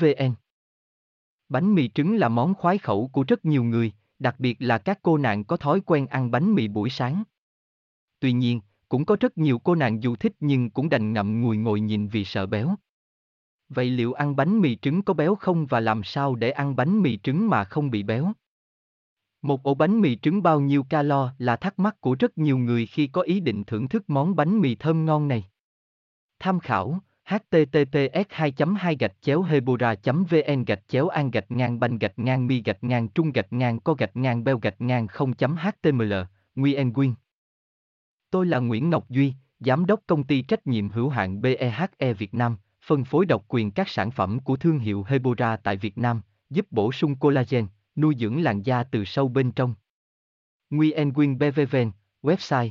vn bánh mì trứng là món khoái khẩu của rất nhiều người, đặc biệt là các cô nàng có thói quen ăn bánh mì buổi sáng tuy nhiên, cũng có rất nhiều cô nàng dù thích nhưng cũng đành ngậm ngùi ngồi nhìn vì sợ béo. Vậy liệu ăn bánh mì trứng có béo không và làm sao để ăn bánh mì trứng mà không bị béo? Một ổ bánh mì trứng bao nhiêu calo là thắc mắc của rất nhiều người khi có ý định thưởng thức món bánh mì thơm ngon này. Tham khảo https 2 2 gạch chéo hebora vn gạch chéo an gạch ngang banh gạch ngang mi gạch ngang trung gạch ngang co gạch ngang beo gạch ngang 0 html nguyen nguyên Tôi là Nguyễn Ngọc Duy, Giám đốc công ty trách nhiệm hữu hạn BEHE Việt Nam, phân phối độc quyền các sản phẩm của thương hiệu Hebora tại Việt Nam, giúp bổ sung collagen, nuôi dưỡng làn da từ sâu bên trong. Nguyen nguyên BVVN, website